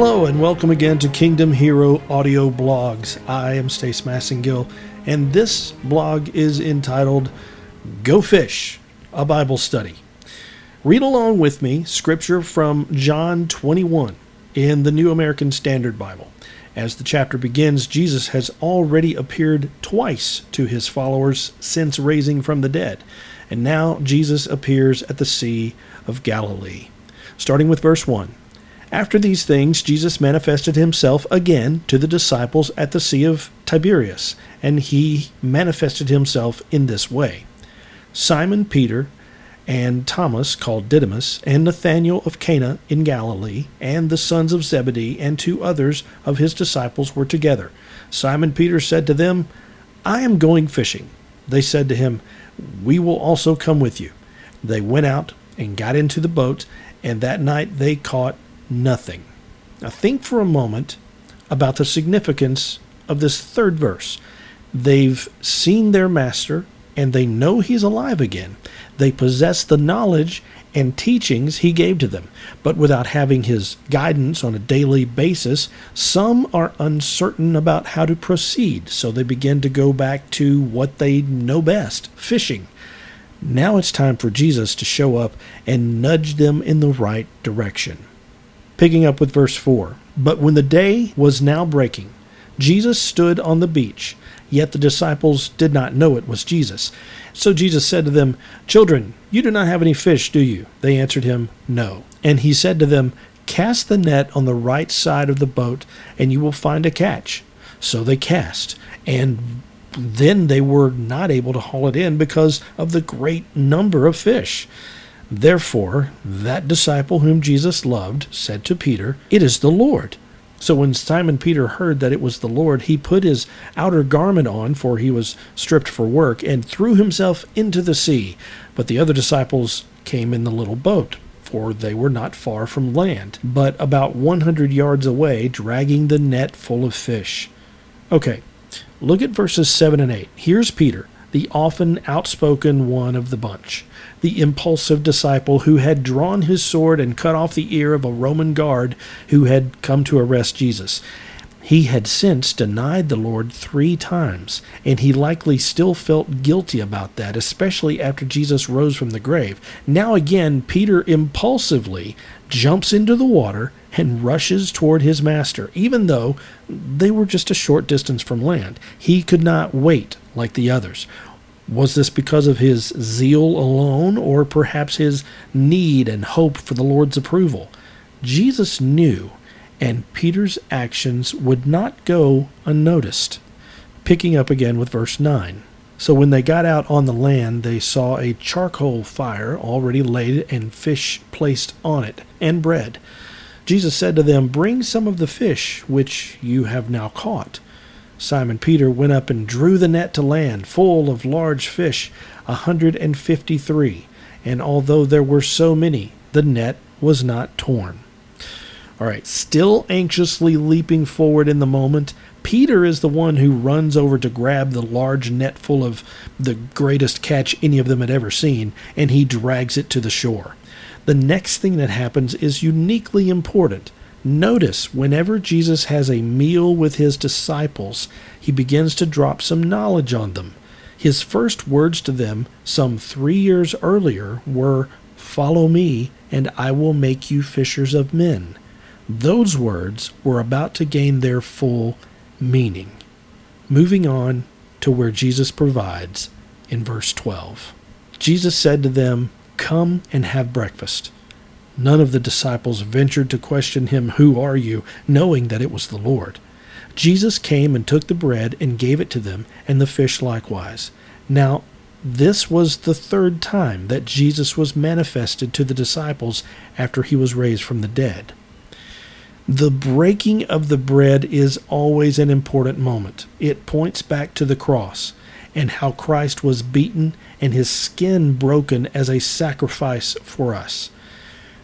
Hello and welcome again to Kingdom Hero Audio Blogs. I am Stace Massengill, and this blog is entitled Go Fish, a Bible Study. Read along with me scripture from John 21 in the New American Standard Bible. As the chapter begins, Jesus has already appeared twice to his followers since raising from the dead, and now Jesus appears at the Sea of Galilee. Starting with verse 1. After these things, Jesus manifested himself again to the disciples at the Sea of Tiberias, and he manifested himself in this way Simon Peter, and Thomas, called Didymus, and Nathanael of Cana in Galilee, and the sons of Zebedee, and two others of his disciples were together. Simon Peter said to them, I am going fishing. They said to him, We will also come with you. They went out and got into the boat, and that night they caught nothing. Now think for a moment about the significance of this third verse. They've seen their master and they know he's alive again. They possess the knowledge and teachings he gave to them, but without having his guidance on a daily basis, some are uncertain about how to proceed, so they begin to go back to what they know best fishing. Now it's time for Jesus to show up and nudge them in the right direction. Picking up with verse 4 But when the day was now breaking, Jesus stood on the beach Yet the disciples did not know it was Jesus. So Jesus said to them, Children, you do not have any fish, do you? They answered him, No. And he said to them, Cast the net on the right side of the boat, and you will find a catch. So they cast, and then they were not able to haul it in because of the great number of fish. Therefore, that disciple whom Jesus loved said to Peter, It is the Lord. So when Simon Peter heard that it was the Lord, he put his outer garment on, for he was stripped for work, and threw himself into the sea. But the other disciples came in the little boat, for they were not far from land, but about 100 yards away, dragging the net full of fish. Okay, look at verses 7 and 8. Here's Peter, the often outspoken one of the bunch the impulsive disciple who had drawn his sword and cut off the ear of a Roman guard who had come to arrest Jesus. He had since denied the Lord three times, and he likely still felt guilty about that, especially after Jesus rose from the grave. Now again, Peter impulsively jumps into the water and rushes toward his master, even though they were just a short distance from land. He could not wait like the others. Was this because of his zeal alone, or perhaps his need and hope for the Lord's approval? Jesus knew, and Peter's actions would not go unnoticed. Picking up again with verse 9. So when they got out on the land, they saw a charcoal fire already laid and fish placed on it, and bread. Jesus said to them, Bring some of the fish which you have now caught. Simon Peter went up and drew the net to land, full of large fish, a hundred and fifty three. And although there were so many, the net was not torn. All right, still anxiously leaping forward in the moment, Peter is the one who runs over to grab the large net full of the greatest catch any of them had ever seen, and he drags it to the shore. The next thing that happens is uniquely important. Notice whenever Jesus has a meal with his disciples, he begins to drop some knowledge on them. His first words to them, some three years earlier, were, Follow me, and I will make you fishers of men. Those words were about to gain their full meaning. Moving on to where Jesus provides in verse 12. Jesus said to them, Come and have breakfast. None of the disciples ventured to question him, Who are you? knowing that it was the Lord. Jesus came and took the bread and gave it to them, and the fish likewise. Now, this was the third time that Jesus was manifested to the disciples after he was raised from the dead. The breaking of the bread is always an important moment. It points back to the cross and how Christ was beaten and his skin broken as a sacrifice for us.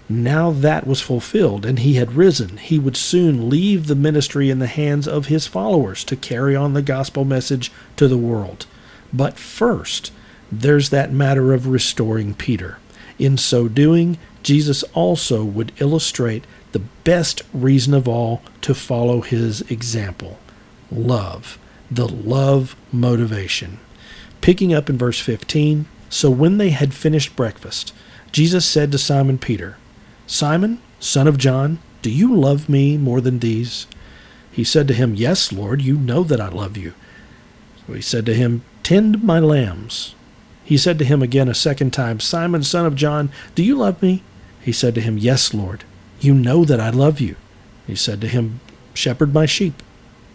Now that was fulfilled, and he had risen. He would soon leave the ministry in the hands of his followers to carry on the gospel message to the world. But first, there's that matter of restoring Peter. In so doing, Jesus also would illustrate the best reason of all to follow his example love, the love motivation. Picking up in verse 15 So when they had finished breakfast, Jesus said to Simon Peter, Simon, son of John, do you love me more than these? He said to him, Yes, Lord, you know that I love you. So he said to him, Tend my lambs. He said to him again a second time, Simon, son of John, do you love me? He said to him, Yes, Lord, you know that I love you. He said to him, Shepherd my sheep.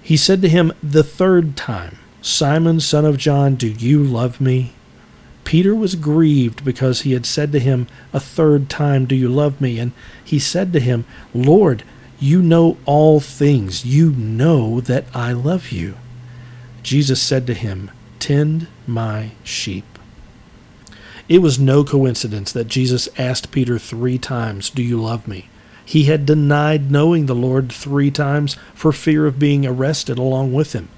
He said to him the third time, Simon, son of John, do you love me? Peter was grieved because he had said to him a third time, Do you love me? And he said to him, Lord, you know all things. You know that I love you. Jesus said to him, Tend my sheep. It was no coincidence that Jesus asked Peter three times, Do you love me? He had denied knowing the Lord three times for fear of being arrested along with him.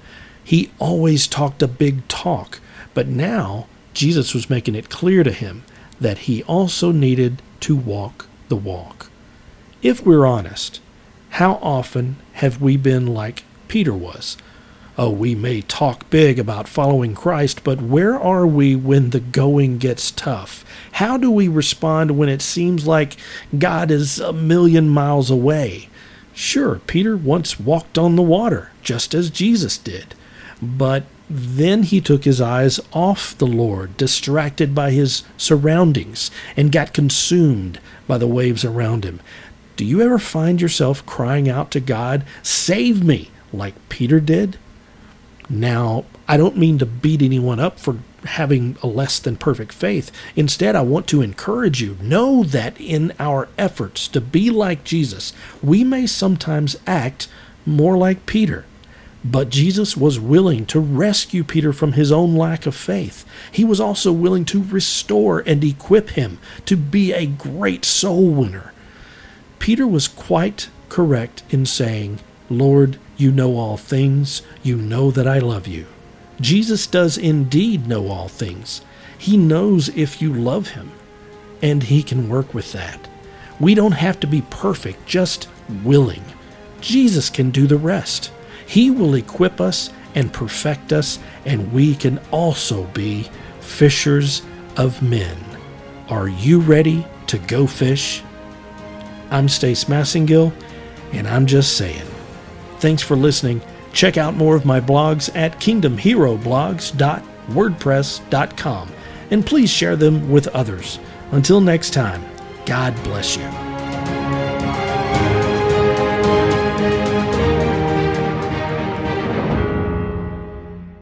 He always talked a big talk, but now Jesus was making it clear to him that he also needed to walk the walk. If we're honest, how often have we been like Peter was? Oh, we may talk big about following Christ, but where are we when the going gets tough? How do we respond when it seems like God is a million miles away? Sure, Peter once walked on the water, just as Jesus did. But then he took his eyes off the Lord, distracted by his surroundings, and got consumed by the waves around him. Do you ever find yourself crying out to God, Save me, like Peter did? Now, I don't mean to beat anyone up for having a less than perfect faith. Instead, I want to encourage you. Know that in our efforts to be like Jesus, we may sometimes act more like Peter. But Jesus was willing to rescue Peter from his own lack of faith. He was also willing to restore and equip him to be a great soul winner. Peter was quite correct in saying, Lord, you know all things. You know that I love you. Jesus does indeed know all things. He knows if you love him, and he can work with that. We don't have to be perfect, just willing. Jesus can do the rest. He will equip us and perfect us, and we can also be fishers of men. Are you ready to go fish? I'm Stace Massengill, and I'm just saying. Thanks for listening. Check out more of my blogs at kingdomheroblogs.wordpress.com, and please share them with others. Until next time, God bless you.